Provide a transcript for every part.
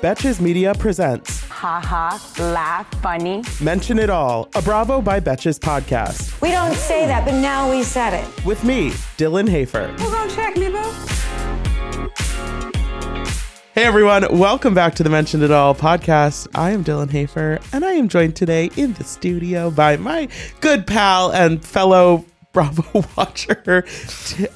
Betches Media presents Ha ha, laugh, funny. Mention It All, a Bravo by Betches podcast. We don't say that, but now we said it. With me, Dylan Hafer. Who gonna check me, boo? Hey everyone, welcome back to the Mention It All podcast. I am Dylan Hafer, and I am joined today in the studio by my good pal and fellow Bravo watcher.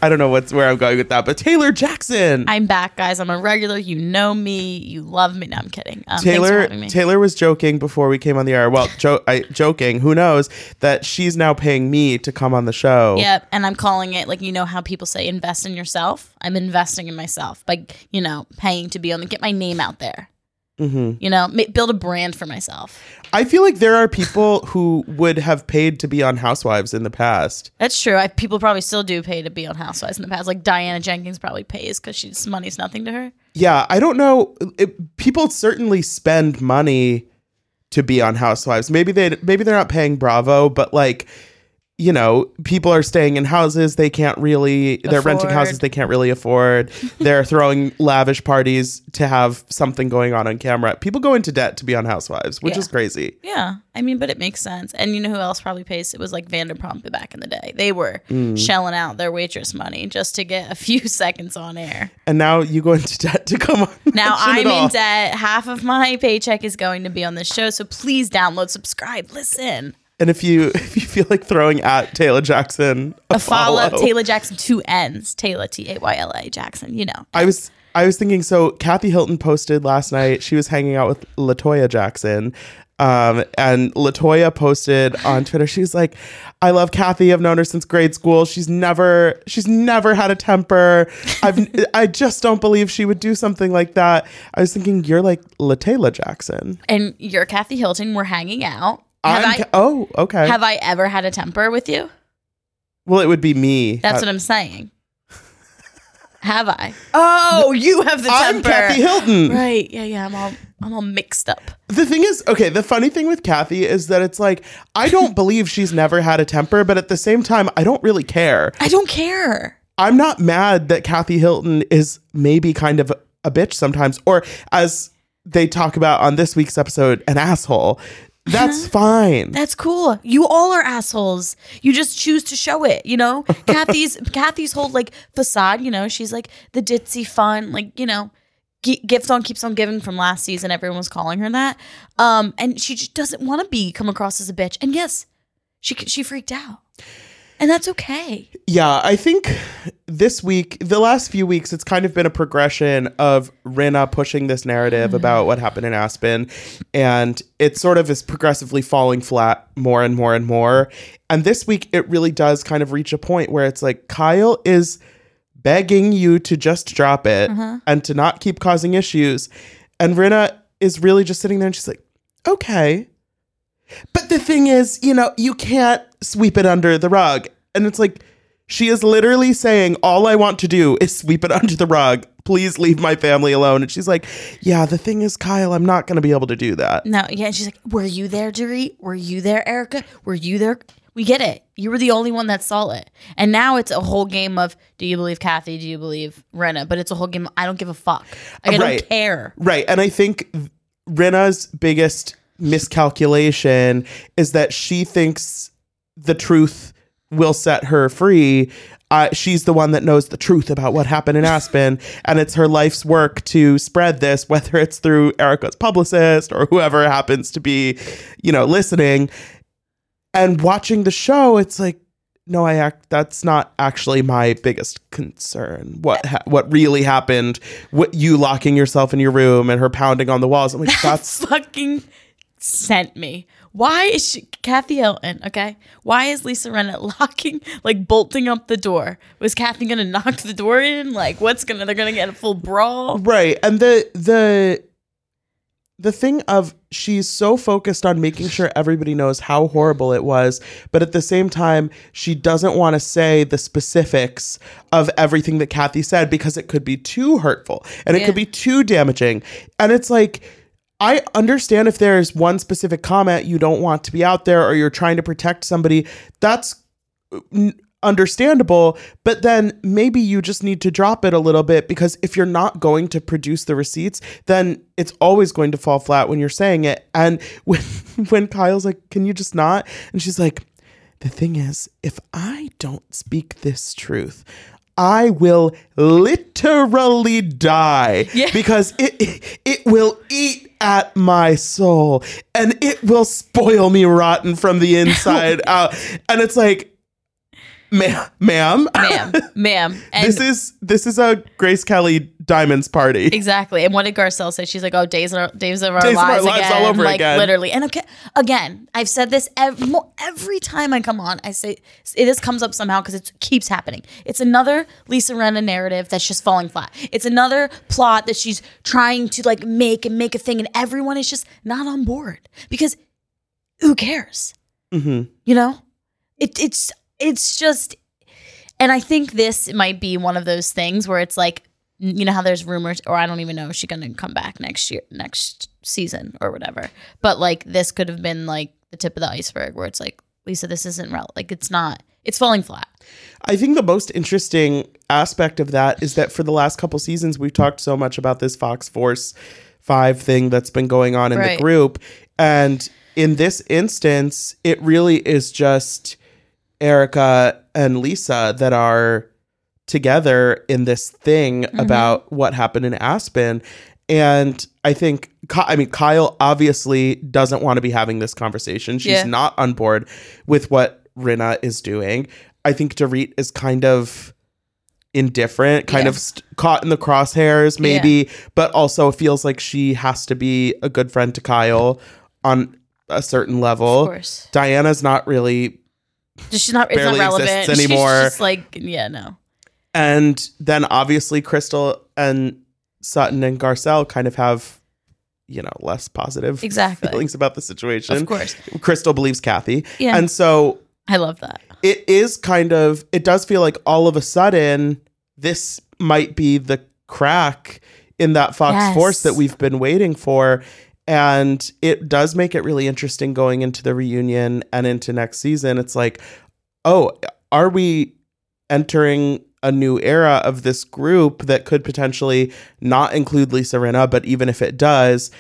I don't know what's where I'm going with that, but Taylor Jackson. I'm back, guys. I'm a regular. You know me. You love me. No, I'm kidding. Um, Taylor me. Taylor was joking before we came on the air. Well, jo- I, joking. Who knows that she's now paying me to come on the show. Yep, and I'm calling it like you know how people say invest in yourself. I'm investing in myself by you know paying to be on the get my name out there. Mm-hmm. You know, ma- build a brand for myself. I feel like there are people who would have paid to be on Housewives in the past. That's true. I, people probably still do pay to be on Housewives in the past. Like Diana Jenkins probably pays because she's money's nothing to her. Yeah, I don't know. It, people certainly spend money to be on Housewives. Maybe they maybe they're not paying Bravo, but like you know, people are staying in houses they can't really they're renting houses they can't really afford. they're throwing lavish parties to have something going on on camera. People go into debt to be on Housewives, which Yeah. is crazy. Yeah, I mean, but it makes sense. And you know who else probably pays? It was like Vanderpump back in the day. They were Mm. shelling out their waitress money just to get a few seconds on air. And now you go into debt to come on. Now I'm in debt. Half of my paycheck is going to be on this show. So please download, subscribe, listen. And if you if you feel like throwing at Taylor Jackson a, A follow, follow, Taylor Jackson, two N's. Taylor, T A Y L A Jackson, you know. I was I was thinking. So Kathy Hilton posted last night. She was hanging out with Latoya Jackson, um, and Latoya posted on Twitter. She was like, "I love Kathy. I've known her since grade school. She's never she's never had a temper. I've I just don't believe she would do something like that." I was thinking, you're like Latayla Jackson. And you're Kathy Hilton. We're hanging out. Have I'm I oh okay. have I ever had a temper with you? well, it would be me. That's what I'm saying. Have I? Oh, you have the I'm temper. Kathy Hilton. Right. Yeah, yeah. I'm all I'm all mixed up. The thing is, okay, the funny thing with Kathy is that it's like, I don't believe she's never had a temper, but at the same time, I don't really care. I don't care. I'm not mad that Kathy Hilton is maybe kind of a bitch sometimes, or as they talk about on this week's episode, an asshole. That's fine. That's cool. You all are assholes. You just choose to show it, you know? Kathy's Kathy's whole like facade, you know, she's like the ditzy fun, like, you know, gift on keeps on giving from last season. Everyone was calling her that. Um and she just doesn't want to be come across as a bitch. And yes, she she freaked out. And that's okay. Yeah, I think this week, the last few weeks, it's kind of been a progression of Rinna pushing this narrative mm-hmm. about what happened in Aspen. And it sort of is progressively falling flat more and more and more. And this week, it really does kind of reach a point where it's like Kyle is begging you to just drop it uh-huh. and to not keep causing issues. And Rinna is really just sitting there and she's like, okay. But the thing is, you know, you can't sweep it under the rug. And it's like, she is literally saying, All I want to do is sweep it under the rug. Please leave my family alone. And she's like, Yeah, the thing is, Kyle, I'm not going to be able to do that. No, yeah, and she's like, Were you there, Dorit? Were you there, Erica? Were you there? We get it. You were the only one that saw it. And now it's a whole game of do you believe Kathy? Do you believe Rinna? But it's a whole game. of, I don't give a fuck. Like, I Right. don't care. Right. And I think Rinna's biggest miscalculation is that she thinks the truth will set her free. Uh, she's the one that knows the truth about what happened in Aspen, and it's her life's work to spread this, whether it's through Erica's publicist or whoever happens to be, you know, listening. And watching the show, it's like, no, I act. That's not actually my biggest concern. What ha- what really happened? What you locking yourself in your room and her pounding on the walls? I'm like, that's Fucking sent me. Why is she, Kathy Hilton? Okay, why is Lisa Rinna locking, like bolting up the door? Was Kathy gonna knock the door in? Like, what's gonna? They're gonna get a full brawl. Right. And the the the thing of she's so focused on making sure everybody knows how horrible it was, but at the same time, she doesn't want to say the specifics of everything that Kathy said because it could be too hurtful and it Yeah. could be too damaging. And it's like I understand if there's one specific comment you don't want to be out there or you're trying to protect somebody. That's understandable, but then maybe you just need to drop it a little bit because if you're not going to produce the receipts, then it's always going to fall flat when you're saying it. And when when Kyle's like, "Can you just not?" and she's like, "The thing is, if I don't speak this truth, I will literally die Yeah. because it, it it will eat at my soul and it will spoil me rotten from the inside out. And it's like, ma'am, ma'am, ma'am, ma'am. And this is this is a Grace Kelly Diamonds party. exactly. And what did Garcelle say? She's like, "Oh, days of our, days of our Days of our lives, lives again, all over like again. literally." And okay, again, I've said this every, every time I come on. I say it just comes up somehow because it keeps happening. It's another Lisa Rinna narrative that's just falling flat. It's another plot that she's trying to like make and make a thing, and everyone is just not on board because who cares? Mhm. You know, it, it's it's just, and I think this might be one of those things where it's like, you know how there's rumors, or I don't even know if she's gonna come back next year, next season, or whatever. But like this could have been like the tip of the iceberg, where it's like, Lisa, this isn't real. Like it's not. It's falling flat. I think the most interesting aspect of that is that for the last couple seasons, we've talked so much about this Fox Force 5 thing that's been going on in Right. the group. And in this instance, it really is just Erica and Lisa that are together in this thing mm-hmm. about what happened in Aspen. And I think, I mean, Kyle obviously doesn't want to be having this conversation. She's Yeah. not on board with what Rinna is doing. I think Dorit is kind of indifferent, kind Yeah. of st- caught in the crosshairs, maybe, but also feels like she has to be a good friend to Kyle on a certain level. Of course, Diana's not really she's not. It's not Barely relevant exists She's anymore. just like, yeah, no. And then obviously Crystal and Sutton and Garcelle kind of have, you know, less positive Exactly. feelings about the situation. Of course. Crystal believes Kathy. Yeah. And so I love that. it is kind of it does feel like all of a sudden this might be the crack in that Fox Yes. Force that we've been waiting for. And it does make it really interesting going into the reunion and into next season. It's like, oh, are we entering a new era of this group that could potentially not include Lisa Rinna, but even if it does,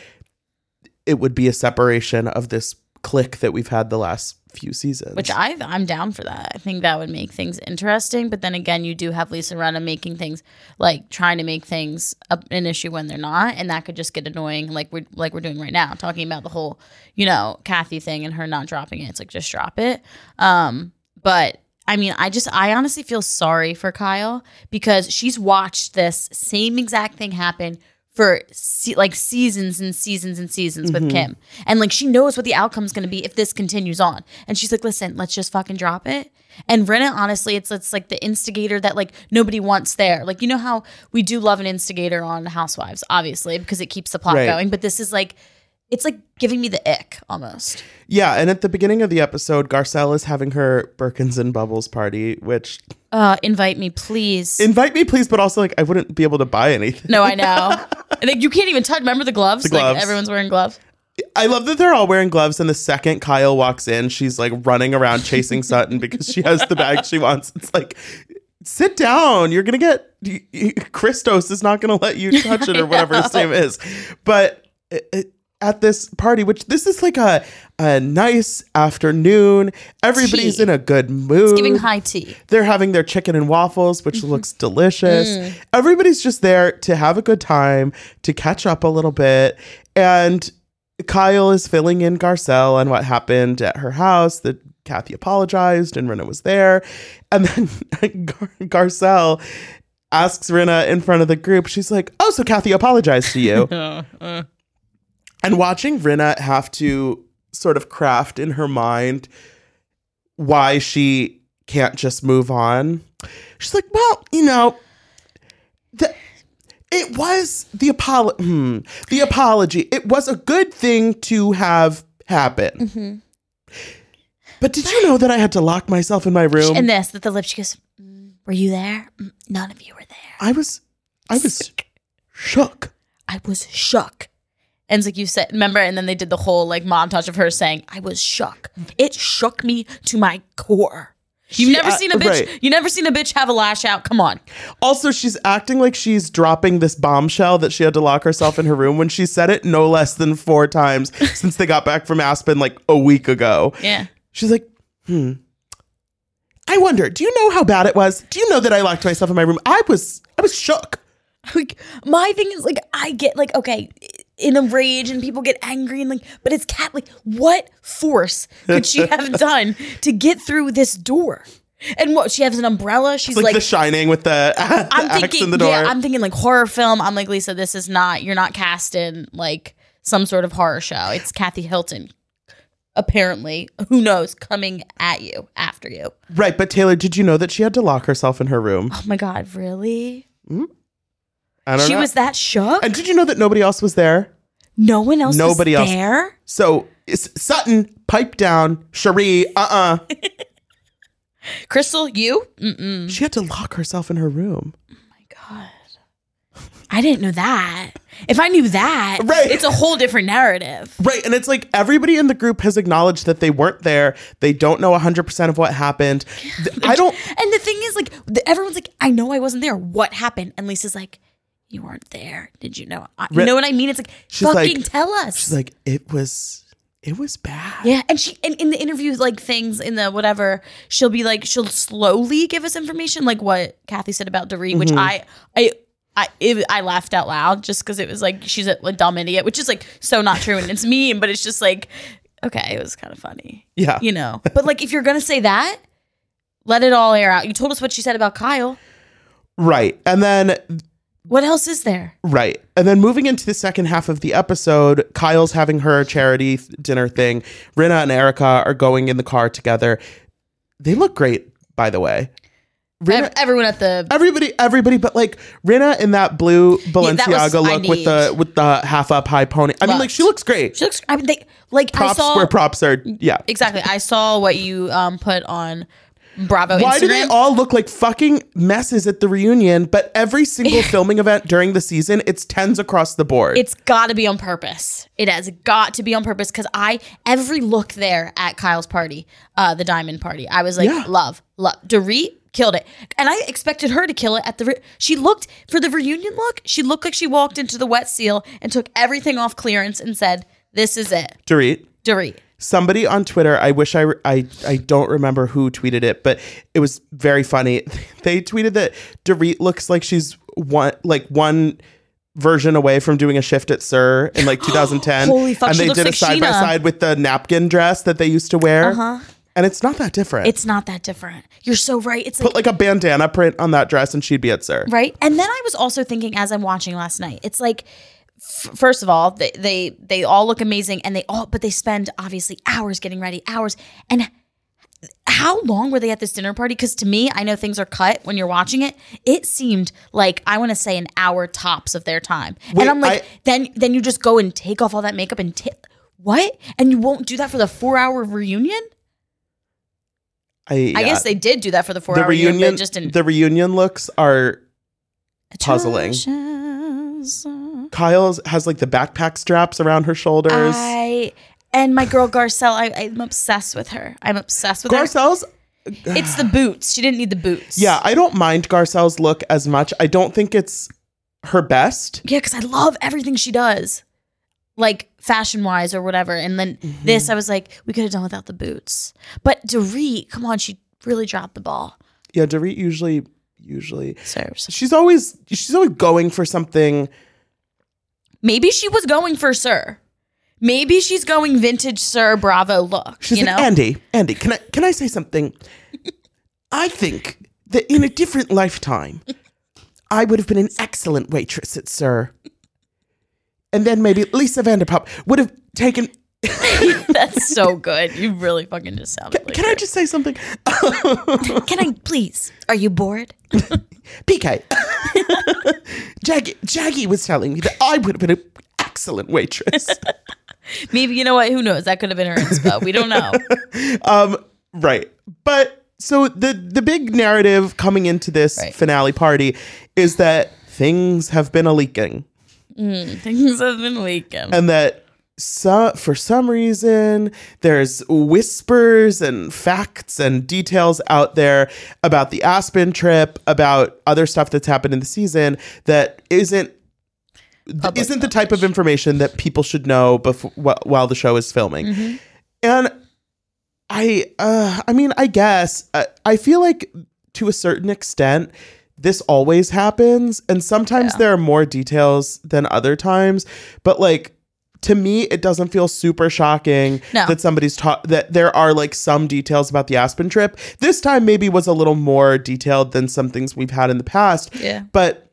it would be a separation of this clique that we've had the last few seasons. Which I I'm down for that. I think that would make things interesting. But then again, you do have Lisa Rinna making things like trying to make things a, an issue when they're not, and that could just get annoying. Like we're like we're doing right now, talking about the whole you know Kathy thing and her not dropping it. It's like just drop it. Um, but I mean, I just I honestly feel sorry for Kyle because she's watched this same exact thing happen for se- like seasons and seasons and seasons with mm-hmm. Kim. And like she knows what the outcome's going to be if this continues on. And she's like, "Listen, let's just fucking drop it." And Rinna, honestly, it's it's like the instigator that like nobody wants there. Like you know how we do love an instigator on Housewives, obviously, because it keeps the plot Right. going. But this is like it's like giving me the ick almost. Yeah, and at the beginning of the episode, Garcelle is having her Birkins and Bubbles party, which Uh, invite me, please. invite me, please, but also like I wouldn't be able to buy anything. no, I know. and like you can't even touch. Remember the gloves? The gloves. Like everyone's wearing gloves. I love that they're all wearing gloves, and the second Kyle walks in, she's like running around chasing Sutton because she has the bag she wants. It's like, sit down. You're gonna get Christos is not gonna let you touch it or whatever his name is. But it, it- at this party, which this is like a a nice afternoon, everybody's Tea. in a good mood. It's giving high tea. They're having their chicken and waffles, Mm-hmm. which looks delicious. Mm. Everybody's just there to have a good time, to catch up a little bit. And Kyle is filling in Garcelle on what happened at her house. That Kathy apologized and Rinna was there. And then Gar- Garcelle asks Rinna in front of the group, she's like, Oh, so Kathy apologized to you. And watching Rinna have to sort of craft in her mind why she can't just move on. She's like, well, you know, the, it was the apology. Hmm, the apology. It was a good thing to have happen. But did you know that I had to lock myself in my room? And this, that the lip, she goes, "Mm, Were you there? Mm, None of you were there. I was, I was shook. I was shook. And it's like you said, remember? And then they did the whole like montage of her saying, I was shook. It shook me to my core. You've She- never uh, seen a bitch. right. You never seen a bitch have a lash out. Come on. Also, she's acting like she's dropping this bombshell that she had to lock herself in her room when she said it no less than four times since they got back from Aspen like a week ago. Yeah. She's like, hmm. I wonder, do you know how bad it was? Do you know that I locked myself in my room? I was I was shook. Like my thing is like I get like okay in a rage and people get angry and like but it's cat like what force could she have done to get through this door? And what she has an umbrella. She's like, like, the shining with the, the I'm thinking in the door. yeah, I'm thinking like horror film. I'm like Lisa, this is not you're not cast in like some sort of horror show. It's Kathy Hilton. Apparently, who knows, coming at you after you. right, but Taylor, did you know that she had to lock herself in her room? Oh my god, really? Mm-hmm. I don't She know. was that shook? and did you know that nobody else was there? no one else Nobody was else. there? So it's Sutton, pipe down, Cherie, uh uh Crystal, you? Mm-mm. She had to lock herself in her room. Oh my god. I didn't know that. If I knew that, Right. it's a whole different narrative. Right. And it's like everybody in the group has acknowledged that they weren't there. They don't know 100% of what happened. I don't. And the thing is, like, everyone's like, I know I wasn't there. What happened? And Lisa's like, You weren't there. Did you know? I, you Re- know what I mean? It's like, She's fucking like- tell us. She's like, it was. It was bad. yeah, and she and in the interviews, like things in the whatever, she'll be like, she'll slowly give us information, like what Kathy said about Dorit, which mm-hmm. I, I, I, it, I laughed out loud just because it was like she's a, a dumb idiot, which is like so not true and it's mean, but it's just like, okay, it was kind of funny. Yeah. you know. But like, if you're gonna say that, let it all air out. You told us what she said about Kyle. Right. And then What else is there? Right. And then moving into the second half of the episode, Kyle's having her charity th- dinner thing. Rinna and Erica are going in the car together. They look great, by the way. Rinna, everyone at the everybody, everybody, but like Rinna in that blue Balenciaga that was- look with the with the half up high pony. I mean, like she looks great. she looks. I mean, they like props I saw where props are. Yeah. exactly. I saw what you um put on Bravo Why Instagram. do they all look like fucking messes at the reunion? But every single filming event during the season, it's tens across the board. it's got to be on purpose. It has got to be on purpose because I every look there at Kyle's party, uh, the diamond party, I was like, Yeah. love, love. Dorit killed it, and I expected her to kill it at the. Re- she looked for the reunion look. She looked like she walked into the wet seal and took everything off clearance and said, "This is it, Dorit. Dorit." Somebody on Twitter, I wish I, I I don't remember who tweeted it, but it was very funny. They tweeted that Dorit looks like she's one like one version away from doing a shift at SUR in like 2010. Holy fuck, And they did a like side by side with the napkin dress that they used to wear. Uh-huh. And it's not that different. It's not that different. You're so right. It's like Put like a bandana print on that dress and she'd be at SUR. right and then i was also thinking as i'm watching last night it's like first of all they, they they all look amazing and they all but they spend obviously hours getting ready hours. And how long were they at this dinner party? Because to me i know things are cut when you're watching it. It seemed like i want to say an hour tops of their time. Wait, and i'm like I- then then you just go and take off all that makeup and t- what? And you won't do that for the four hour reunion? I, i guess they did do that for the four the hour reunion, reunion just in the reunion looks are puzzling. Kyle's has like the backpack straps around her shoulders. I and my girl Garcelle, I, I'm obsessed with her. I'm obsessed with her. Garcelle's It's the boots. She didn't need the boots. Yeah, I don't mind Garcelle's look as much. I don't think it's her best. yeah, because I love everything she does, like fashion wise or whatever. And then Mm-hmm. this, I was like, we could have done without the boots. But Dorit, come on, she really dropped the ball. Yeah, Dorit usually usually Serves. she's always she's always going for something. Maybe she was going for SUR. Maybe she's going vintage SUR Bravo look. She's you like, know, Andy, Andy, can I can I say something? I think that in a different lifetime, I would have been an excellent waitress at SUR. and then maybe Lisa Vanderpump would have taken. That's so good. You really fucking just sounded like Can I just say something? Can I please? Are you bored? PK. Jackie, Jackie was telling me that I would have been an excellent waitress. Maybe you know what? Who knows? That could have been her inspo. We don't know. um, right. But so the the big narrative coming into this Right. finale party is that things have been a leaking. Things have been leaking. and that so, for some reason there's whispers and facts and details out there about the Aspen trip, about other stuff that's happened in the season that isn't Public isn't the type of information that people should know before wh- while the show is filming. Mm-hmm. And I uh I mean I guess uh, I feel like to a certain extent this always happens and sometimes Yeah. there are more details than other times but like to me it doesn't feel super shocking No. that somebody's taught that there are like some details about the Aspen trip. This time maybe was a little more detailed than some things we've had in the past. Yeah. But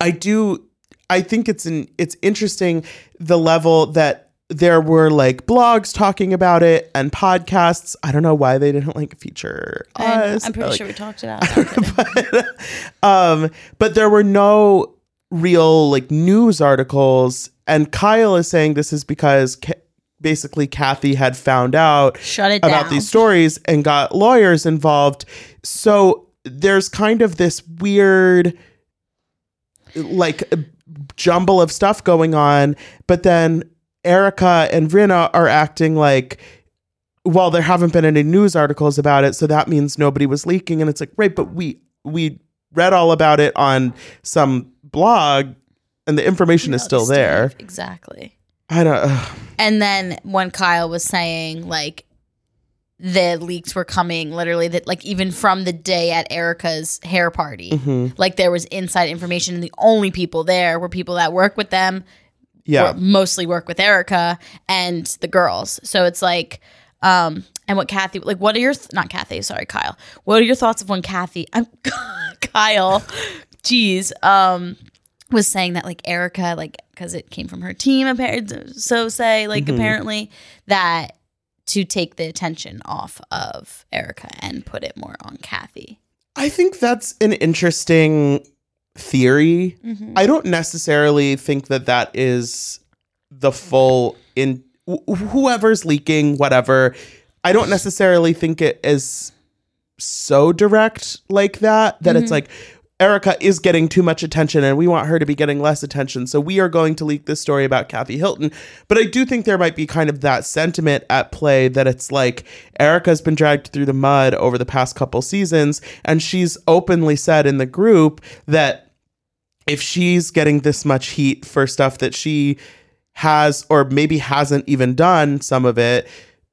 I do I think it's an it's interesting the level that there were like blogs talking about it and podcasts. I don't know why they didn't like feature us. I'm pretty like, sure we talked it out. No, I'm kidding. but, um, but there were no real like news articles. And Kyle is saying this is because Ca- basically Kathy had found out about down. these stories and got lawyers involved. So there's kind of this weird like jumble of stuff going on, but then Erica and Rinna are acting like well, there haven't been any news articles about it, so that means nobody was leaking. And it's like, right, but we we read all about it on some blog, and the information is still there. Exactly. I don't. ugh. And then when Kyle was saying like the leaks were coming literally that like even from the day at Erica's hair party, Mm-hmm. like there was inside information and the only people there were people that work with them yeah, mostly work with Erica and the girls. So it's like, um, and what Kathy, like, what are your, th- not Kathy, sorry, Kyle. What are your thoughts of when Kathy, I'm Kyle, geez, um, was saying that like Erica, like, cause it came from her team, apparently, so say, like, mm-hmm. apparently that to take the attention off of Erica and put it more on Kathy. I think that's an interesting theory. Mm-hmm. I don't necessarily think that that is the full in wh- whoever's leaking whatever. I don't necessarily think it is so direct like that that it's mm-hmm. like Erica is getting too much attention and we want her to be getting less attention. So we are going to leak this story about Kathy Hilton. But I do think there might be kind of that sentiment at play that it's like Erica's been dragged through the mud over the past couple seasons and she's openly said in the group that if she's getting this much heat for stuff that she has or maybe hasn't even done some of it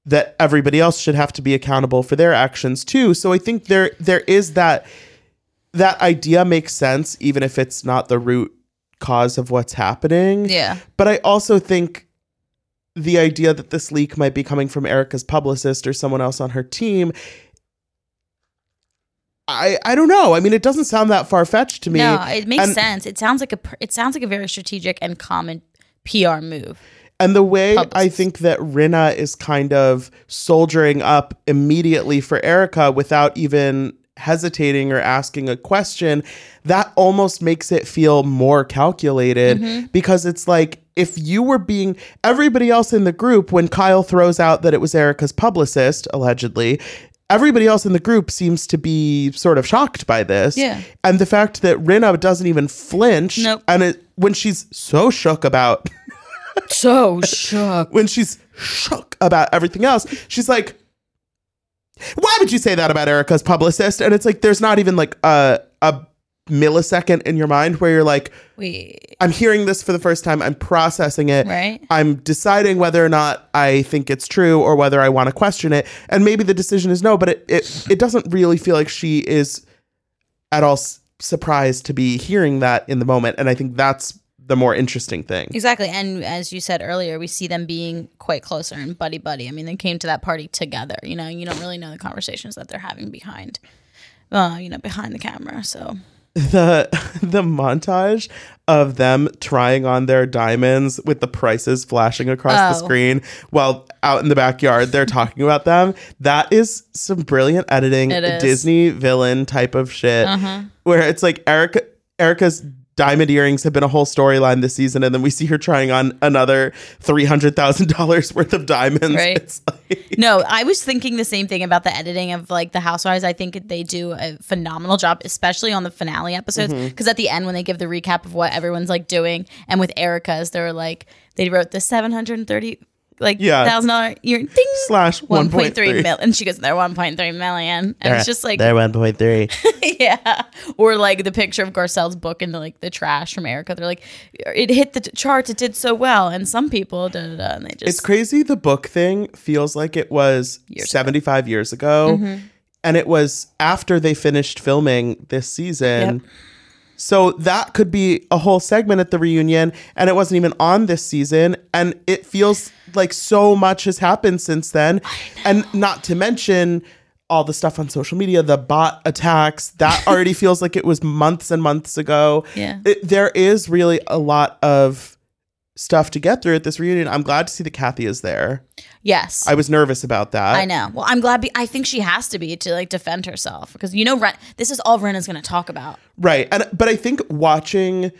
that everybody else should have to be accountable for their actions too so i think there there is that that idea makes sense even if it's not the root cause of what's happening Yeah. but i also think the idea that this leak might be coming from erica's publicist or someone else on her team I, I don't know. I mean, it doesn't sound that far fetched to me. No, it makes And- sense. It sounds like a, it sounds like a very strategic and common PR move. And the way I think that Rinna is kind of soldiering up immediately for Erica without even hesitating or asking a question, that almost makes it feel more calculated mm-hmm. because it's like if you were being everybody else in the group, when Kyle throws out that it was Erica's publicist, allegedly, everybody else in the group seems to be sort of shocked by this. Yeah. And the fact that Rinna doesn't even flinch Nope. and it, when she's so shook about So shook. when she's shook about everything else, she's like, "Why would you say that about Erica's publicist?" And it's like there's not even like a a millisecond in your mind where you're like, Wait, "I'm hearing this for the first time. I'm processing it. right? I'm deciding whether or not I think it's true or whether I want to question it." And maybe the decision is no, but it it, it doesn't really feel like she is at all s- surprised to be hearing that in the moment. And I think that's the more interesting thing. Exactly. And as you said earlier, we see them being quite closer and buddy buddy. I mean, they came to that party together. You know, you don't really know the conversations that they're having behind, uh, you know, behind the camera. So the the montage of them trying on their diamonds with the prices flashing across the Oh. screen while out in the backyard they're talking about them that is some brilliant editing It is. Uh-huh. disney villain type of shit where it's like erica erica's diamond earrings have been a whole storyline this season and then we see her trying on another $300000 worth of diamonds Right. like No, I was thinking the same thing about the editing of like the Housewives. I think they do a phenomenal job, especially on the finale episodes. Mm-hmm. Because at the end, when they give the recap of what everyone's like doing, and with Erica's, they're like they wrote the seven hundred thirty like Yeah. thousand dollar year ding slash one point three 1.3 million, and she goes they're one point three million, and it's just like they're 1.3 yeah, or like the picture of Garcelle's book in the like the trash from Erica. They're like it hit the t- charts, it did so well, and some people da da da, and they just It's crazy. The book thing feels like it was ago. 75 years ago. Mm-hmm. And it was after they finished filming this season. Yep. So that could be a whole segment at the reunion. And it wasn't even on this season. And it feels like so much has happened since then. And not to mention all the stuff on social media, the bot attacks, that already feels like it was months and months ago. Yeah. It, there is really a lot of stuff to get through at this reunion. I'm glad to see that Kathy is there. yes. I was nervous about that. I know. Well, I'm glad. Be- I think she has to be to like defend herself because you know, Ren- this is all Ren is going to talk about. Right. And but I think watching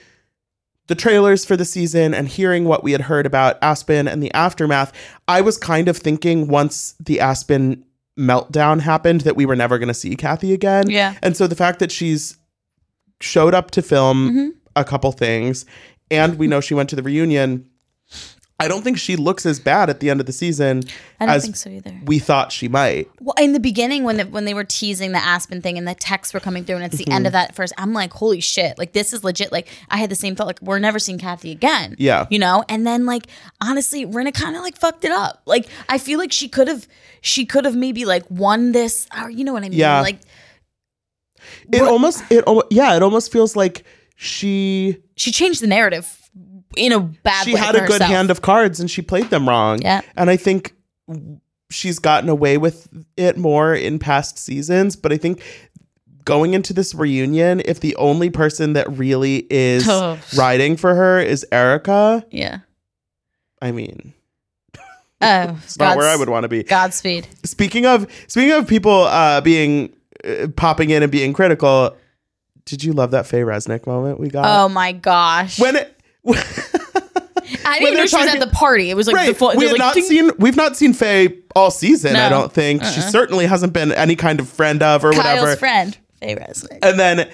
the trailers for the season and hearing what we had heard about Aspen and the aftermath, I was kind of thinking once the Aspen meltdown happened that we were never going to see Kathy again. Yeah. And so the fact that she's showed up to film Mm-hmm. a couple things and we know she went to the reunion, I don't think she looks as bad at the end of the season I don't as think so either. we thought she might. Well, in the beginning, when the, when they were teasing the Aspen thing and the texts were coming through, and it's the Mm-hmm. end of that first, I'm like, holy shit! Like this is legit. Like I had the same thought. Like we're never seeing Kathy again. Yeah. you know. And then like honestly, Rinna kind of like fucked it up. Like I feel like she could have, she could have maybe like won this, or you know what I mean? Yeah. Like It What- almost it yeah, it almost feels like she she changed the narrative in a bad she way. She had a good hand of cards and she played them wrong. Yeah. And I think she's gotten away with it more in past seasons, but I think going into this reunion, if the only person that really is Oh. riding for her is Erica, Yeah. I mean, Oh, it's not where I would want to be. Godspeed. Speaking of speaking of people uh being uh, popping in and being critical, did you love that Faye Resnick moment we got? Oh my gosh. when it I didn't know she was at the party. It was like the right. full, we have like, not ding. seen we've not seen Faye all season. I don't think she uh-uh. certainly hasn't been any kind of friend of or whatever. Kyle's whatever. friend. Faye Resnick. And then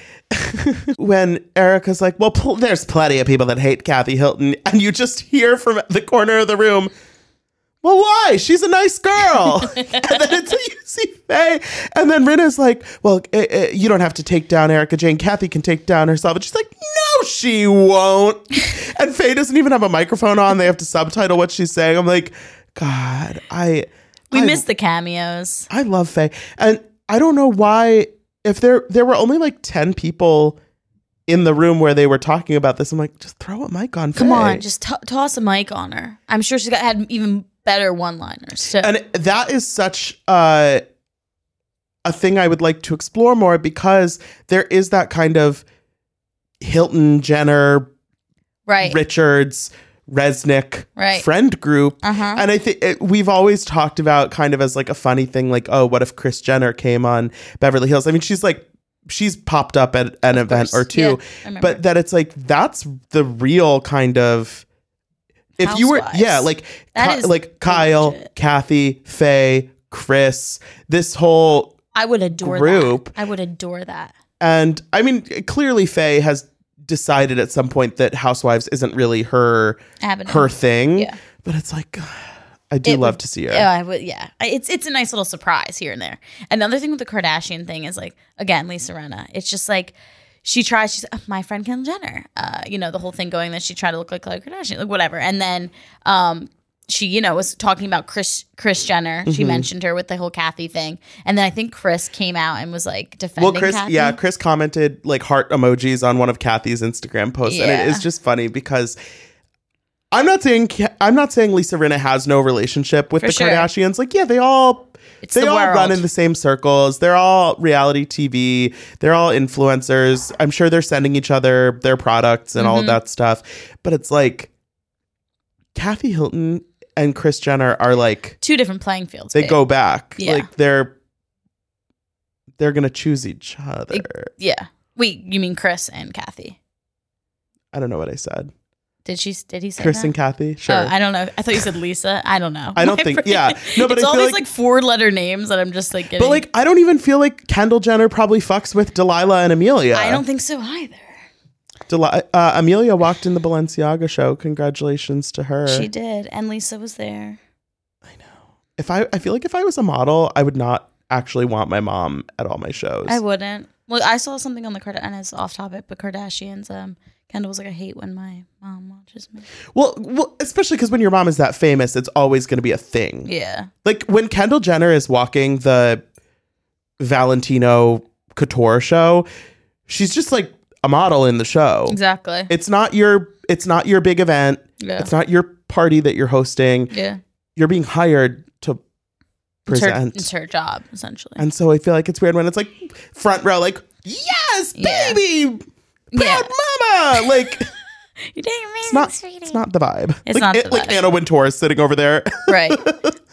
when Erica's like, "Well, pl- there's plenty of people that hate Kathy Hilton," and you just hear from the corner of the room. Well, why? She's a nice girl. and then until you see Faye, and then Rinna's like, "Well, eh, eh, you don't have to take down Erika Jayne. Kathy can take down herself." And she's like, "No, she won't." and Faye doesn't even have a microphone on. They have to subtitle what she's saying. I'm like, God, I We I missed the cameos. I love Faye. And I don't know why if there there were only like 10 people in the room where they were talking about this, I'm like, just throw a mic on. Come Faye. on, just to toss a mic on her. I'm sure she got had even better one-liners. So, and that is such uh, a thing I would like to explore more because there is that kind of Hilton, Jenner, right. Richards, Resnick Right. friend group. Uh-huh. And I think we've always talked about kind of as like a funny thing, like, oh, what if Kris Jenner came on Beverly Hills? I mean, she's like, she's popped up at an event course. or two, Yeah, but that it's like, that's the real kind of. If you were, yeah, like, Ki- like Kyle, legit. Kathy, Faye, Kris, this whole I would adore group. that. I would adore that. and I mean, clearly Faye has decided at some point that Housewives isn't really her Avenue. her thing. Yeah. But it's like I do It love would- to see her. Yeah, I would. Yeah, it's it's a nice little surprise here and there. Another thing with the Kardashian thing is like again, Lisa Rinna. It's just like she tries. She's "Oh, my friend Kendall Jenner. Uh, you know the whole thing going that she tried to look like Khloe Kardashian, like whatever. And then um, she you know was talking about Kris Kris Jenner. She Mm-hmm. mentioned her with the whole Kathy thing, and then I think Kris came out and was like defending. Well, Kris, Kathy. yeah, Kris commented like heart emojis on one of Kathy's Instagram posts, and it is just funny because I'm not saying I'm not saying Lisa Rinna has no relationship with For the sure. Kardashians. Like, yeah, they all It's they the all world. run in the same circles. They're all reality TV. They're all influencers. I'm sure they're sending each other their products and Mm-hmm. all of that stuff. But it's like Kathy Hilton and Kris Jenner are like Two different playing fields. they babe. go back. Yeah. Like they're they're gonna choose each other. Yeah. Wait, you mean Kris and Kathy? I don't know what I said. Did she? Did he say Kris that? and Kathy, sure. Oh, I don't know. I thought you said Lisa. I don't know. I don't My think- brain- yeah. No, but it's I all these like- like four letter names that I'm just like getting. but like I don't even feel like Kendall Jenner probably fucks with Delilah and Amelia. I don't think so either. Deli- uh, Amelia walked in the Balenciaga show. Congratulations to her. She did, and Lisa was there. I know. If I, I feel like if I was a model, I would not actually want my mom at all my shows. I wouldn't. Well, I saw something on the Kard- and it's off topic, but Kardashians. Um, Kendall was like, I hate when my mom watches me. well, well, especially because when your mom is that famous, it's always going to be a thing. Yeah, Like when Kendall Jenner is walking the Valentino Couture show, she's just like a model in the show. exactly. It's not your it's not your big event. Yeah. It's not your party that you're hosting. yeah, You're being hired to it's her, present. it's her job essentially. And so I feel like it's weird when it's like front row, like, yes, Yeah. baby, yeah, mama. Like you did amazing, it's not sweetie. it's not the vibe. It's like, not it- the like vibe. Anna Wintour is sitting over there. right.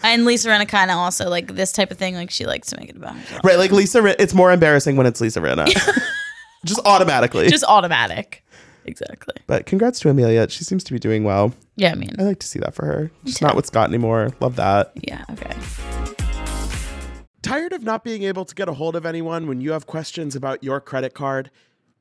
And Lisa Rinna kind of also like this type of thing. Like she likes to make it about herself. right, like Lisa Rin- it's more embarrassing when it's Lisa Rinna. Just automatically. Just automatic. Exactly. but congrats to Amelia. She seems to be doing well. Yeah, I mean, I like to see that for her. She's too. not with Scott anymore. Love that. yeah, okay. Tired of not being able to get a hold of anyone when you have questions about your credit card?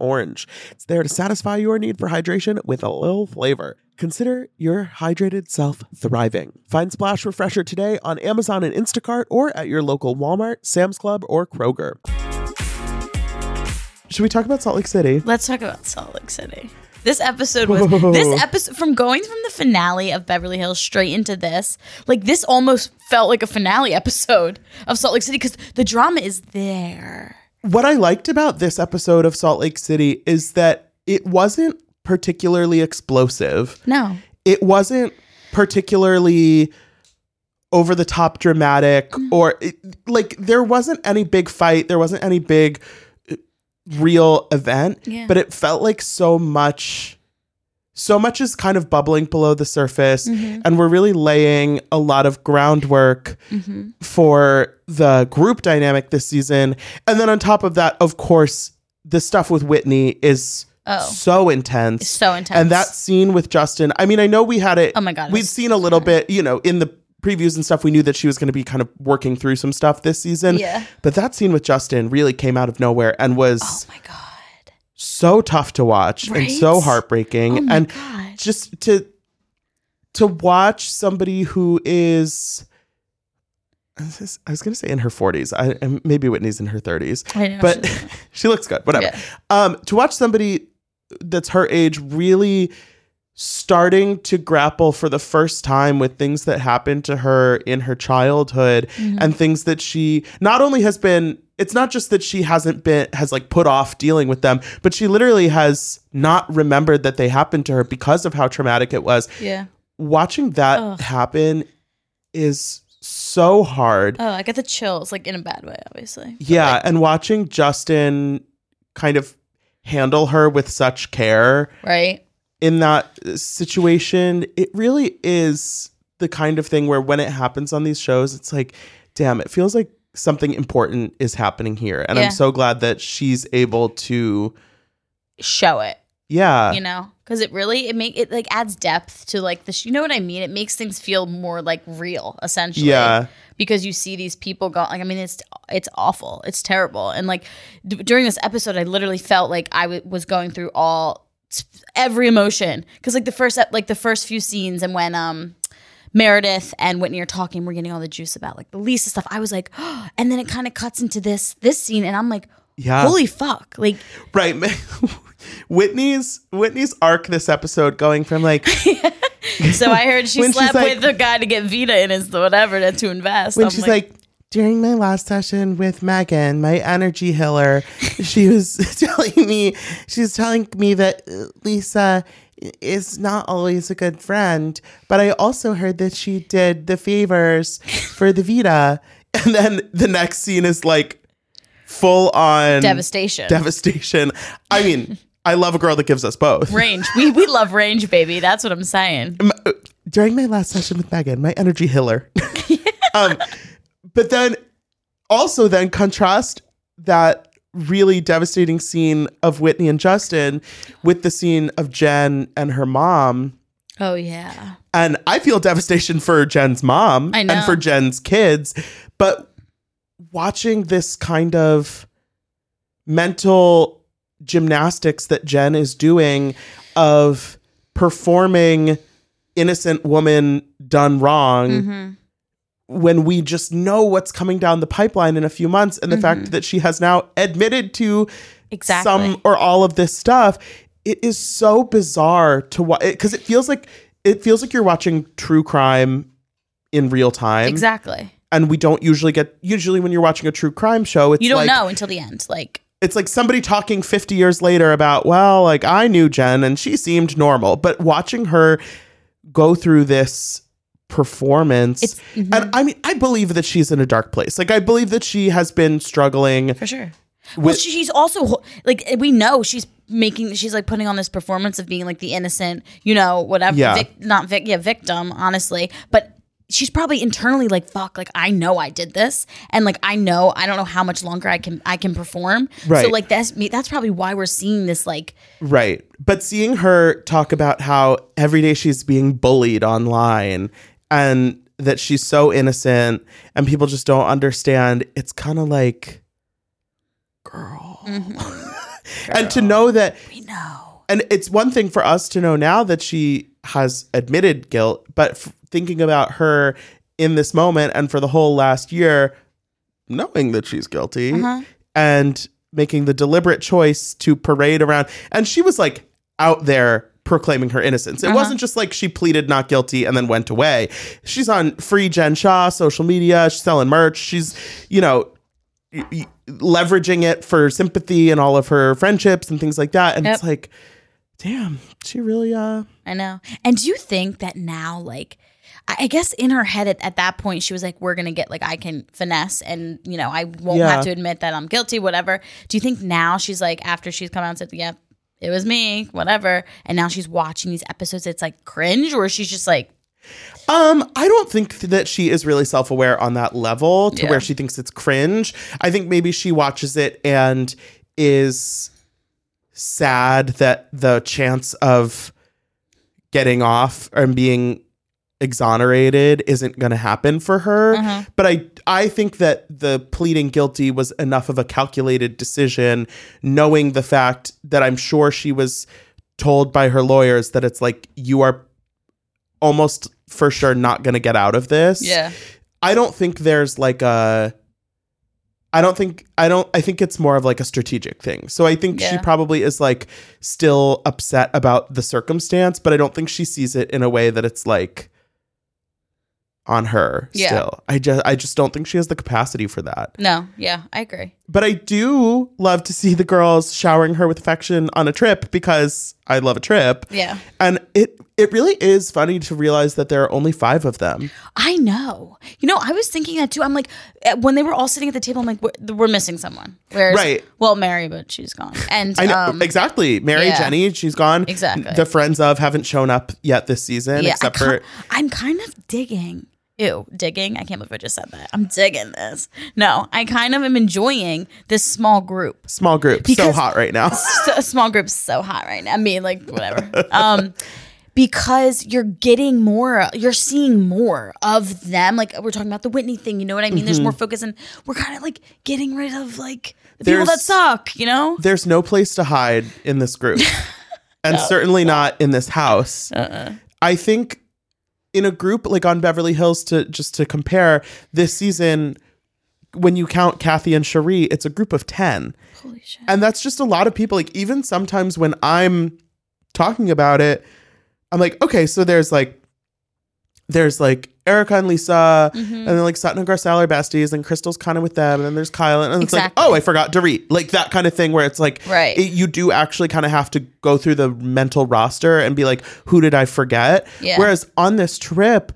orange. It's there to satisfy your need for hydration with a little flavor. Consider your hydrated self thriving. Find Splash Refresher today on Amazon and Instacart or at your local Walmart, Sam's Club, or Kroger. Should we talk about Salt Lake City? Let's talk about Salt Lake City. This episode was this episode from going from the finale of Beverly Hills straight into this. Like this almost felt like a finale episode of Salt Lake City because the drama is there. What I liked about this episode of Salt Lake City is that it wasn't particularly explosive. No, It wasn't particularly over the top dramatic or it, like there wasn't any big fight, there wasn't any big uh, real event, Yeah. but it felt like so much so much is kind of bubbling below the surface mm-hmm. and we're really laying a lot of groundwork mm-hmm. for the group dynamic this season. And then on top of that, of course, the stuff with Whitney is Oh. so intense. It's so intense. And that scene with Justin, I mean, I know we had it. Oh my God, We'd seen a little bit, you know, in the previews and stuff. We knew that she was going to be kind of working through some stuff this season. Yeah. But that scene with Justin really came out of nowhere and was oh my god, so tough to watch and so heartbreaking. Oh and God. just to to watch somebody who is I was gonna say in her 40s. I and maybe Whitney's in her 30s. I know, but she's- she looks good. Whatever. Yeah. Um, to watch somebody that's her age really starting to grapple for the first time with things that happened to her in her childhood Mm-hmm. and things that she not only has been it's not just that she hasn't been has like put off dealing with them but she literally has not remembered that they happened to her because of how traumatic it was yeah, watching that Ugh. happen is so hard. Oh, I get the chills, like in a bad way, obviously. But, yeah, like, and watching Justin kind of handle her with such care right. in that uh, situation, it really is the kind of thing where when it happens on these shows, it's like, damn, it feels like something important is happening here. And Yeah. I'm so glad that she's able to, Show it, yeah. you know, because it really it make it like adds depth to like this Sh- you know what I mean? It makes things feel more like real, essentially. Yeah. because you see these people go like i mean it's it's awful it's terrible and like d- during this episode i literally felt like I w- was going through all every emotion because like the first like the first few scenes and when um meredith and whitney are talking we're getting all the juice about like the lisa stuff i was like and then it kind of cuts into this this scene and i'm like Yeah. holy fuck like Right. Whitney's Whitney's arc this episode going from like so i heard she slept like- with the guy to get vida in his whatever to, to invest when I'm she's like, during my last session with Megan, my energy healer, she was telling me she was telling me that uh, Lisa is not always a good friend, but I also heard that she did the favors for the Vida. And then the next scene is like full on devastation devastation. I mean, I love a girl that gives us both. range we, we love range baby that's what i'm saying during my last session with Megan, my energy healer. um, but then also then contrast that really devastating scene of Whitney and Justin with the scene of Jen and her mom. oh yeah And I feel devastation for Jen's mom and for Jen's kids. But watching this kind of mental gymnastics that Jen is doing of performing innocent woman done wrong Mm-hmm. When we just know what's coming down the pipeline in a few months and the fact mm-hmm. that she has now admitted to Exactly. some or all of this stuff it is so bizarre to watch because it feels like it feels like you're watching true crime in real time Exactly. and we don't usually get usually when you're watching a true crime show it's You don't like know until the end. Like, it's like somebody talking 50 years later about well like i knew jen and she seemed normal but watching her go through this performance mhm. and i mean i believe that she's in a dark place like i believe that she has been struggling for sure. well, with she- she's also like we know she's making she's like putting on this performance of being like the innocent, you know, whatever. Yeah. Vic, not vic, yeah, victim, honestly. But she's probably internally like, fuck, like I know I did this, and like I know I don't know how much longer I can I can perform. right. So like that's me. That's probably why we're seeing this like right but seeing her talk about how every day she's being bullied online and that she's so innocent and people just don't understand it's kind of like girl and to know that we know. and it's one thing for us to know now that she has admitted guilt but f- thinking about her in this moment and for the whole last year knowing that she's guilty Uh-huh. and making the deliberate choice to parade around and she was like out there proclaiming her innocence Uh-huh. it wasn't just like she pleaded not guilty and then went away she's on free jen shah social media she's selling merch she's you know y- y- leveraging it for sympathy and all of her friendships and things like that and it's like damn she really uh I know. And do you think that now, like, I I guess in her head at, at that point, she was like, we're going to get, like, I can finesse and, you know, I won't Yeah. have to admit that I'm guilty, whatever. Do you think now she's like, after she's come out and said, yeah, it was me, whatever, and now she's watching these episodes, it's like cringe, or she's just like, Um, I don't think that she is really self aware on that level to Yeah. where she thinks it's cringe. I think maybe she watches it and is sad that the chance of getting off and being exonerated isn't going to happen for her. Uh-huh. But I I think that the pleading guilty was enough of a calculated decision knowing the fact that I'm sure she was told by her lawyers that it's like you are almost for sure not going to get out of this. yeah, I don't think there's like a I don't think I don't I think it's more of like a strategic thing. So I think she probably is like still upset about the circumstance, but I don't think she sees it in a way that it's like on her Yeah. still. I just I just don't think she has the capacity for that. no, yeah, I agree. but I do love to see the girls showering her with affection on a trip because I love a trip. Yeah. And it it really is funny to realize that there are only five of them. I know. You know, I was thinking that too. I'm like, eh, when they were all sitting at the table, I'm like, we're, we're missing someone. Where's, Right. Well, Mary, but she's gone. And I know um, exactly. Mary, yeah. Jenny, she's gone. Exactly. The friends of haven't shown up yet this season, yeah, except for I'm kind of digging. Ew, digging. I can't believe I just said that. I'm digging this. No, I kind of am enjoying this small group. small group. so hot right now. So, small group's so hot right now. I mean, like whatever. Um, because you're getting more, you're seeing more of them. Like we're talking about the Whitney thing. You know what I mean? There's more focus, and we're kind of like getting rid of like the people that suck. You know? There's no place to hide in this group. and certainly not in this house. Uh-uh. I think in a group like on Beverly Hills to just to compare this season when you count Kathy and Sheree, it's a group of 10. Holy shit. And that's just a lot of people. Like, even sometimes when I'm talking about it, I'm like, okay, so there's like, there's like Erika and Lisa, Mm-hmm. and then like Sutton and Garcelle are besties, and Crystal's kind of with them, and then there's Kyle, and it's Exactly. like, oh, I forgot Dorit, like that kind of thing, where it's like, Right. it- you do actually kind of have to go through the mental roster and be like, who did I forget? Yeah. Whereas on this trip,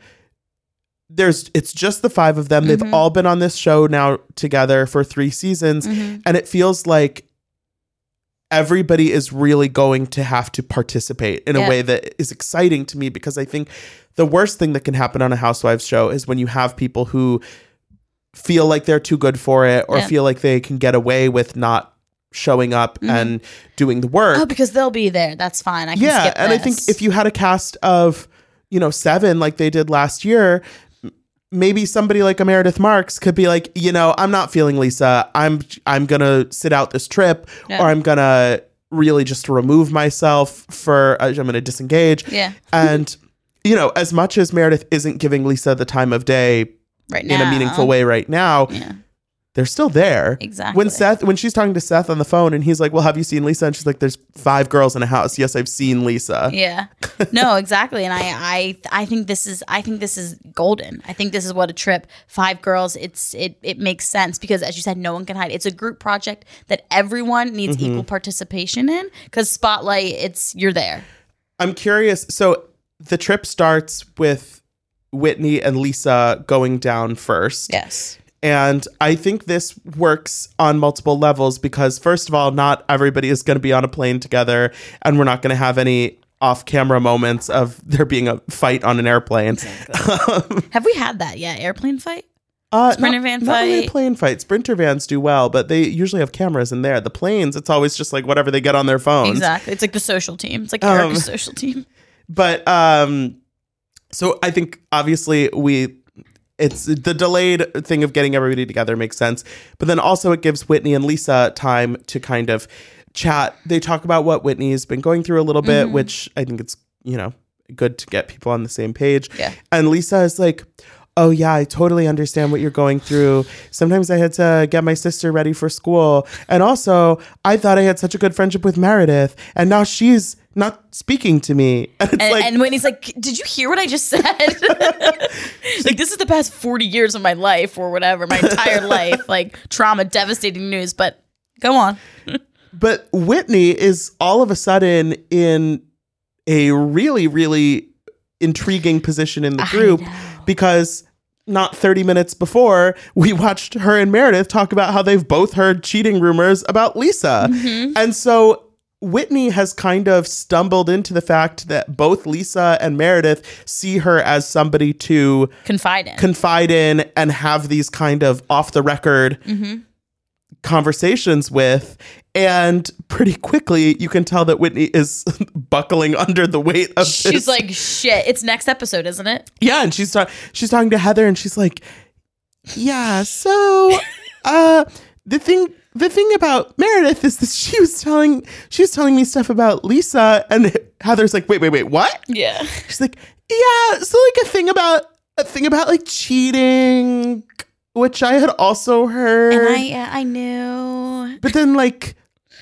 there's it's just the five of them. Mm-hmm. They've all been on this show now together for three seasons, Mm-hmm. and it feels like everybody is really going to have to participate in a way that is exciting to me because I think the worst thing that can happen on a housewives show is when you have people who feel like they're too good for it or Yeah. feel like they can get away with not showing up mm-hmm. and doing the work Oh, because they'll be there. That's fine. I can yeah and i think if you had a cast of you know seven like they did last year maybe somebody like a meredith marks could be like you know i'm not feeling lisa i'm i'm gonna sit out this trip Yeah. or i'm gonna really just remove myself for uh, i'm gonna disengage Yeah. and you know as much as meredith isn't giving lisa the time of day right now in a meaningful way right now Yeah. They're still there. Exactly. When Seth, when she's talking to Seth on the phone, and he's like, "Well, have you seen Lisa?" and she's like, "There's five girls in a house." Yes, I've seen Lisa. Yeah. No, exactly. And I, I, I think this is, I think this is golden. I think this is what a trip. Five girls. It's, it, it makes sense because, as you said, no one can hide. It's a group project that everyone needs Mm-hmm. equal participation in. Because spotlight, it's you're there. I'm curious. So the trip starts with Whitney and Lisa going down first. Yes. And I think this works on multiple levels because, first of all, not everybody is going to be on a plane together, and we're not going to have any off camera moments of there being a fight on an airplane. Have we had that yet? Airplane fight. Uh, Sprinter not, van not really a fight. plane fight. Sprinter vans do well, but they usually have cameras in there. The planes, it's always just like whatever they get on their phones. Exactly. It's like the social team. It's like Um, Erika's social team. but um so i think obviously we it's the delayed thing of getting everybody together makes sense but then also it gives whitney and lisa time to kind of chat they talk about what whitney's been going through a little bit Mm-hmm. which i think it's you know good to get people on the same page Yeah. and lisa is like Oh yeah, I totally understand what you're going through. Sometimes I had to get my sister ready for school. And also, I thought I had such a good friendship with Meredith, and now she's not speaking to me. And it's And, like and Whitney's like, "Did you hear what I just said? like, this is the past forty years of my life, or whatever, my entire life, like trauma, devastating news." But go on. But Whitney is all of a sudden in a really, really intriguing position in the group. Because not 30 minutes before, we watched her and Meredith talk about how they've both heard cheating rumors about Lisa. Mm-hmm. And so Whitney has kind of stumbled into the fact that both Lisa and Meredith see her as somebody to Confide in. confide in and have these kind of off the record Mm-hmm. Conversations with. And pretty quickly, you can tell that Whitney is buckling under the weight of She's this. like, "Shit, it's next episode, isn't it?" yeah, and she's ta- she's talking to Heather, and she's like, "Yeah, so, uh, the thing." The thing about Meredith is that she was telling she was telling me stuff about Lisa, and Heather's like, "Wait, wait, wait, what?" Yeah. She's like, yeah, so like a thing about a thing about like cheating, which I had also heard. And I, yeah, I knew. but then like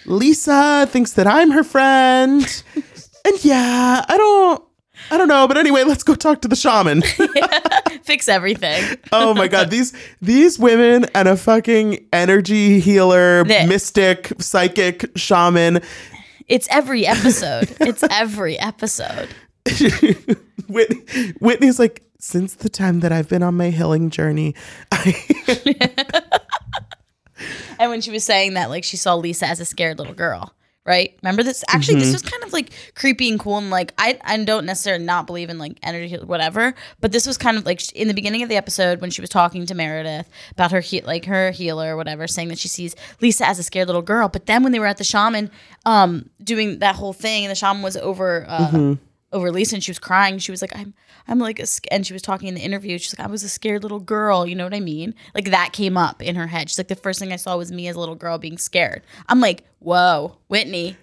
Lisa thinks that I'm her friend. and yeah, I don't I don't know, but anyway, let's go talk to the shaman. Fix everything. oh my god, these these women and a fucking energy healer, mystic, psychic shaman. It's every episode. It's every episode. Whitney, Whitney's like, since the time that I've been on my healing journey, I And when she was saying that, like she saw Lisa as a scared little girl, right? Remember this? Actually, Mm-hmm. this was kind of like creepy and cool, and like I I don't necessarily not believe in like energy whatever, but this was kind of like in the beginning of the episode when she was talking to Meredith about her he- like her healer or whatever, saying that she sees Lisa as a scared little girl. But then when they were at the shaman, um, doing that whole thing, and the shaman was over. Uh, Mm-hmm. Over Lisa, and she was crying. She was like, "I'm, I'm like," a, and she was talking in the interview. She's like, "I was a scared little girl." You know what I mean? Like that came up in her head. She's like, "The first thing I saw was me as a little girl being scared." I'm like, "Whoa, Whitney,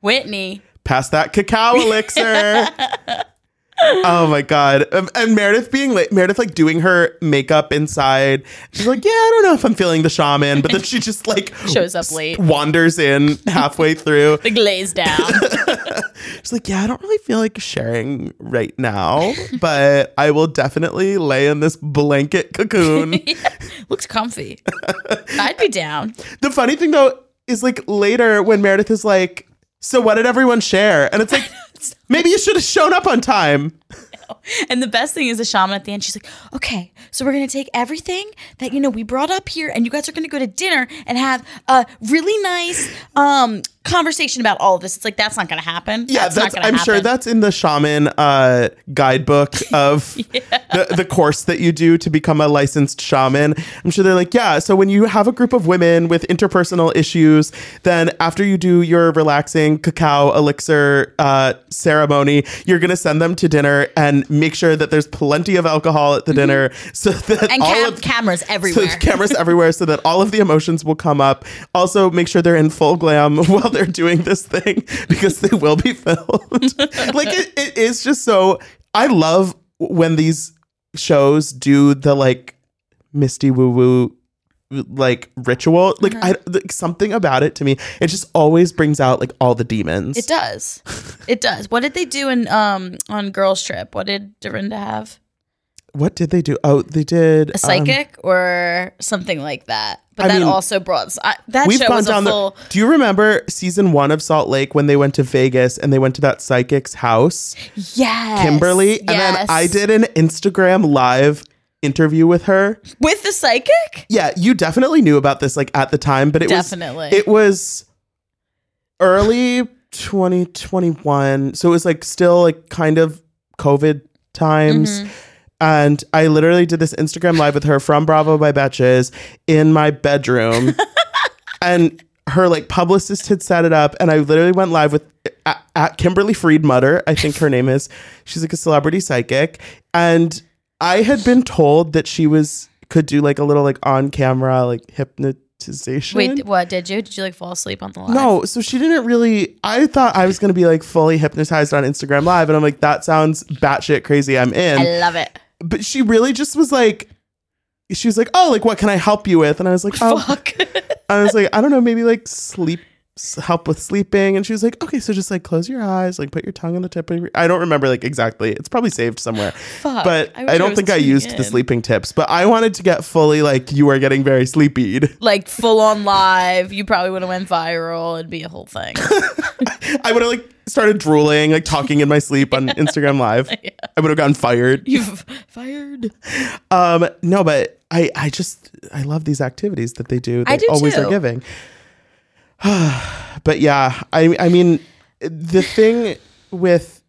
Whitney." pass that cacao elixir. oh my god! Um, and Meredith being like Meredith like doing her makeup inside. She's like, yeah, I don't know if I'm feeling the shaman, but then she just like Shows up late. wanders in halfway through. The glaze down. She's like, yeah, I don't really feel like sharing right now, but I will definitely lay in this blanket cocoon. Looks comfy. I'd be down. the funny thing though is like later when Meredith is like, so what did everyone share? And it's like, maybe you should have shown up on time. And the best thing is the shaman at the end. She's like, "Okay, so we're gonna take everything that you know we brought up here, and you guys are gonna go to dinner and have a really nice um conversation about all of this." It's like that's not gonna happen. Yeah, that's, that's, not gonna I'm sure that's in the shaman uh, guidebook of the, the course that you do to become a licensed shaman. I'm sure they're like, yeah, so when you have a group of women with interpersonal issues, then after you do your relaxing cacao elixir uh, ceremony, you're going to send them to dinner and make sure that there's plenty of alcohol at the dinner so that Mm-hmm. and all cam- of cameras everywhere. there's cameras everywhere so that all of the emotions will come up. Also, make sure they're in full glam while they're doing this thing because they will be filmed. like it, it is just so. I love when these shows do the like misty woo woo like ritual like Uh-huh. i like, something about it to me it just always brings out like all the demons it does. It does. What did they do in um on Girls Trip? What did Dorinda have? What did they do oh they did A psychic or something like that? But I that mean, also brought I, that We've show gone was a down full. the. Do you remember season one of Salt Lake when they went to Vegas and they went to that psychic's house, yes, Kimberly? Yes. And then. I did an Instagram live interview with her. with the psychic. Yeah, you definitely knew about this like at the time, but it Definitely. was it was early 2021, so it was like still like kind of COVID times. Mm-hmm. And I literally did this Instagram live with her from Bravo by Betches in my bedroom. and her like publicist had set it up and I literally went live with at, at Kimberly Friedmutter, I think her name is. She's like a celebrity psychic. And I had been told that she was could do like a little like on camera like hypnotization. Wait, what did you? Did you like fall asleep on the live? No, so she didn't really. I thought I was gonna be like fully hypnotized on Instagram Live, and I'm like, that sounds batshit crazy. I'm in I love it. But she really just was like she was like oh like what can i help you with and i was like oh Fuck. i was like i don't know maybe like sleep help with sleeping and she was like okay so just like close your eyes like put your tongue on the tip of your i don't remember like exactly it's probably saved somewhere Fuck. but I i, don't was think i used the sleeping tips but i wanted to get fully like you are getting very sleepy like full on live, you probably would have went viral. It'd be a whole thing. i would have like started drooling like talking in my sleep on instagram live i would have gotten fired You've fired. Um, no, but I, I just, I love these activities that they do. They I do always too. are giving. but yeah, I, I mean, the thing with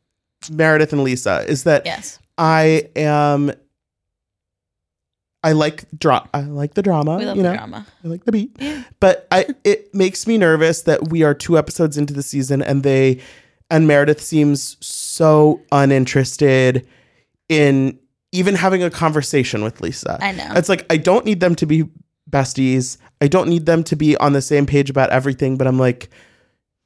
Meredith and Lisa is that Yes. I am, I like dra- I like the drama. We love you the drama. I like the beat. But I, it makes me nervous that we are two episodes into the season and they, and Meredith seems so uninterested in even having a conversation with Lisa. I know. It's like I don't need them to be besties. I don't need them to be on the same page about everything, but I'm like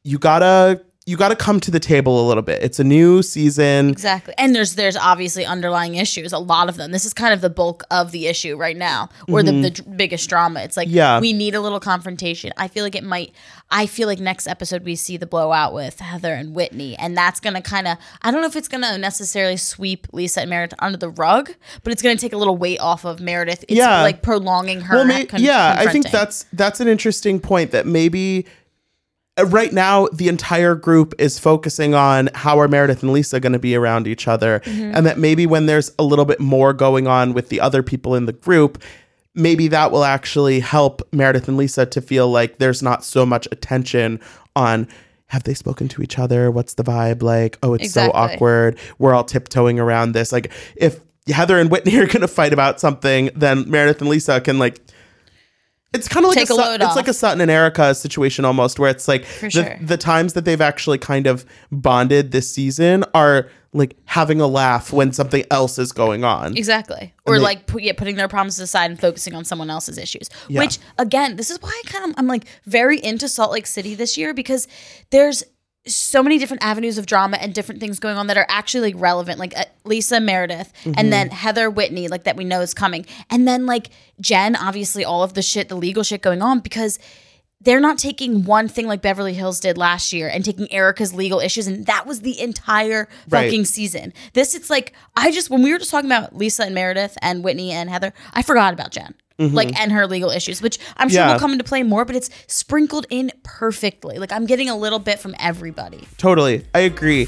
you got to you got to come to the table a little bit. It's a new season. Exactly. And there's there's obviously underlying issues, a lot of them. This is kind of the bulk of the issue right now, or the, the biggest drama. It's like Mm-hmm. Yeah. we need a little confrontation. I feel like it might I feel like next episode we see the blowout with Heather and Whitney, and that's gonna kinda I don't know if it's gonna necessarily sweep Lisa and Meredith under the rug, but it's gonna take a little weight off of Meredith. It's Yeah. like prolonging her. Well, may- con- yeah, I think that's that's an interesting point that maybe right now the entire group is focusing on how are Meredith and Lisa going to be around each other Mm-hmm. and that maybe when there's a little bit more going on with the other people in the group maybe that will actually help Meredith and Lisa to feel like there's not so much attention on have they spoken to each other? What's the vibe? Like oh it's so awkward. We're all tiptoeing around this. Like if Heather and Whitney are going to fight about something then Meredith and Lisa can like it's kind of like Take a, a it's off. like a Sutton and Erika situation almost, where it's like the, sure. the times that they've actually kind of bonded this season are like having a laugh when something else is going on. Exactly. Or they- like put, yeah, putting their problems aside and focusing on someone else's issues. Yeah. Which again, this is why I kind of I'm like very into Salt Lake City this year because there's so many different avenues of drama and different things going on that are actually like relevant like uh, Lisa Meredith and then Heather Whitney like that we know is coming and then like Jen obviously all of the shit the legal shit going on because they're not taking one thing like Beverly Hills did last year and taking Erika's legal issues, and that was the entire Right. fucking season. This, it's like I just when we were just talking about Lisa and Meredith and Whitney and Heather, I forgot about Jen, like and her legal issues, which I'm sure Mm-hmm. Yeah. will come into play more. But it's sprinkled in perfectly. Like I'm getting a little bit from everybody. Totally. I agree.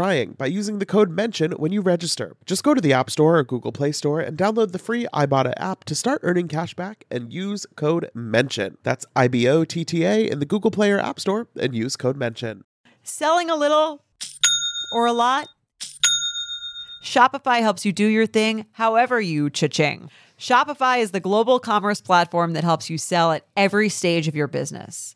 by using the code MENTION when you register. Just go to the App Store or Google Play Store and download the free Ibotta app to start earning cash back and use code MENTION. That's I B O T T A in the Google Play or App Store and use code MENTION. Selling a little or a lot? Shopify helps you do your thing however you cha-ching. Shopify is the global commerce platform that helps you sell at every stage of your business.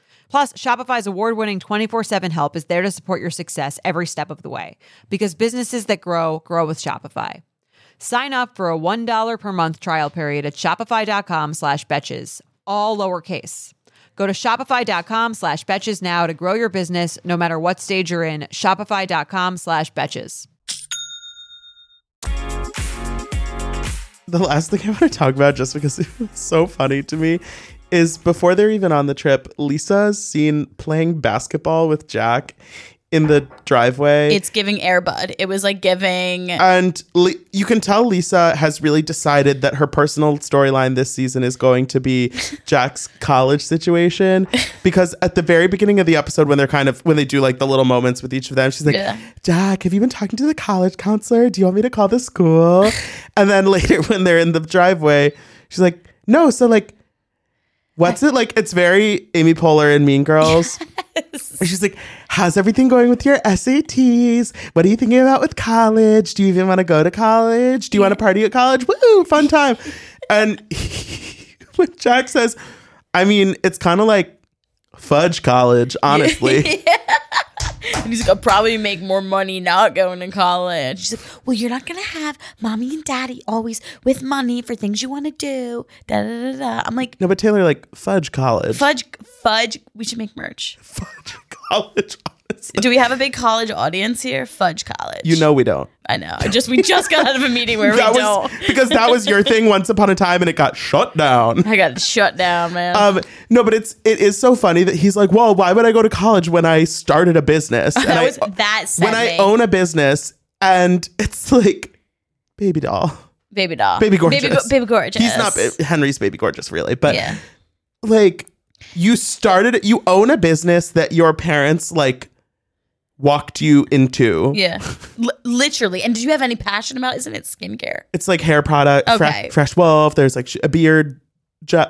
Plus, Shopify's award winning 24 7 help is there to support your success every step of the way because businesses that grow, grow with Shopify. Sign up for a $1 per month trial period at shopify.com slash betches, all lowercase. Go to shopify.com slash betches now to grow your business no matter what stage you're in. Shopify.com slash betches. the last thing I want to talk about, just because it was so funny to me, is before they're even on the trip, Lisa's seen playing basketball with Jack in the driveway. It's giving Airbud. It was like giving. and Li- you can tell Lisa has really decided that her personal storyline this season is going to be Jack's college situation because at the very beginning of the episode when they're kind of when they do like the little moments with each of them she's like Yeah. Jack have you been talking to the college counselor do you want me to call the school and then later when they're in the driveway she's like no so like what's it like it's very Amy Poehler and Mean Girls and she's like, How's everything going with your SATs? What are you thinking about with college? Do you even want to go to college? Do you want to party at college? Woo, fun time. And when Jack says, I mean, it's kind of like fudge college, honestly. And he's like, I'll probably make more money not going to college. She's like, Well, you're not gonna have mommy and daddy always with money for things you want to do. Da da da da. I'm like, No, but Taylor, like fudge college. fudge, fudge. We should make merch. Fudge college, honestly. Do we have a big college audience here? Fudge college. You know we don't. I know. I just we just got out of a meeting where we That don't. because that was your thing once upon a time and it got shut down. I got shut down, man. Um, no, but it's it is so funny that he's like, well, why would I go to college when I started a business? And that I- was that set when I own a business, and it's like, baby doll, baby doll, baby gorgeous, baby, baby gorgeous. He's not Henry's baby gorgeous, really, but Yeah. like, you started, you own a business that your parents like walked you into. Yeah, L- literally. And did you have any passion about? Isn't it skincare? It's like hair product, Okay. fresh wolf. There's like a beard,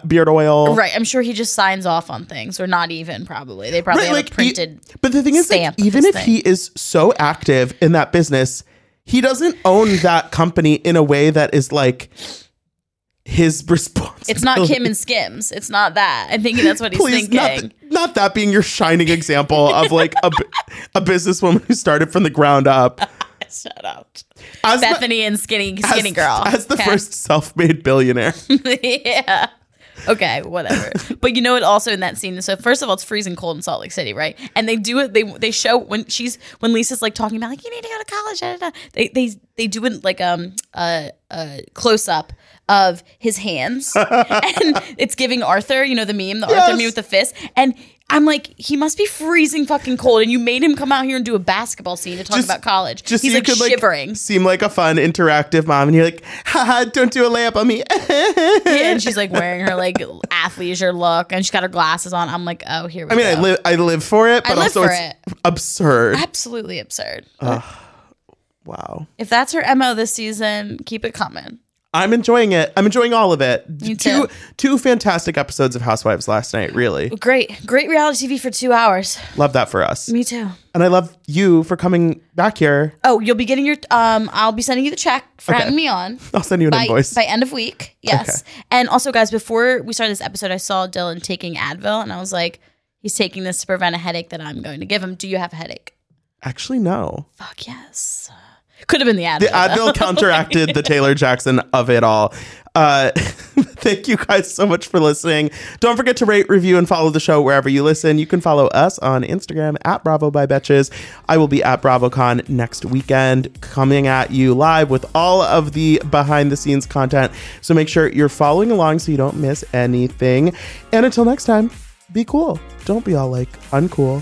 beard oil, Right. I'm sure he just signs off on things, or not even. Probably they probably Right, have like, printed. e- but the thing is, like, even if he is so active in that business, he doesn't own that company in a way that is like his response. it's not Kim and Skims. It's not that. I think that's what he's Please, thinking. not, th- not that being your shining example of like a, a businesswoman who started from the ground up. Shut up, As the- Bethany and skinny skinny as, girl. as the Okay. first self-made billionaire. yeah. Okay, whatever. but you know what? Also in that scene, so first of all, it's freezing cold in Salt Lake City, right? And they do it. They they show when she's when Lisa's like talking about like you need to go to college. Da, da, da. They they they do it like um a a close up of his hands, and it's giving Arthur, you know, the meme, the Arthur meme with the fist, and. I'm like, he must be freezing fucking cold, and you made him come out here and do a basketball scene to talk Just- about college. Just He's so like could shivering. like seem like a fun interactive mom, and you're like, haha, don't do a layup on me. Yeah, and she's like wearing her like athleisure look, and she's got her glasses on. I'm like, oh, here we go. I mean, go. I live, I live for it, but also it's it. absurd. absolutely absurd. wow. If that's her mo this season, keep it coming. I'm enjoying it. I'm enjoying all of it. Me Two too. two fantastic episodes of Housewives last night, really. Great, great reality TV for two hours. Love that for us. Me too. And I love you for coming back here. Oh, you'll be getting your. Um, I'll be sending you the check for Okay. having me on. I'll send you an By, invoice. by end of week, yes. And also, guys, before we started this episode, I saw Dylan taking Advil, and I was like, he's taking this to prevent a headache that I'm going to give him. Do you have a headache? Actually, no. Fuck yes. Could have been the Advil. The. Advil counteracted the Taylor Jackson of it all. Uh, thank you guys so much for listening. Don't forget to rate, review, and follow the show wherever you listen. You can follow us on Instagram at Bravo by Betches. I will be at BravoCon next weekend, coming at you live with all of the behind the scenes content. So make sure you're following along so you don't miss anything. And until next time, be cool. Don't be all like uncool.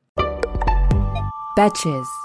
Betches.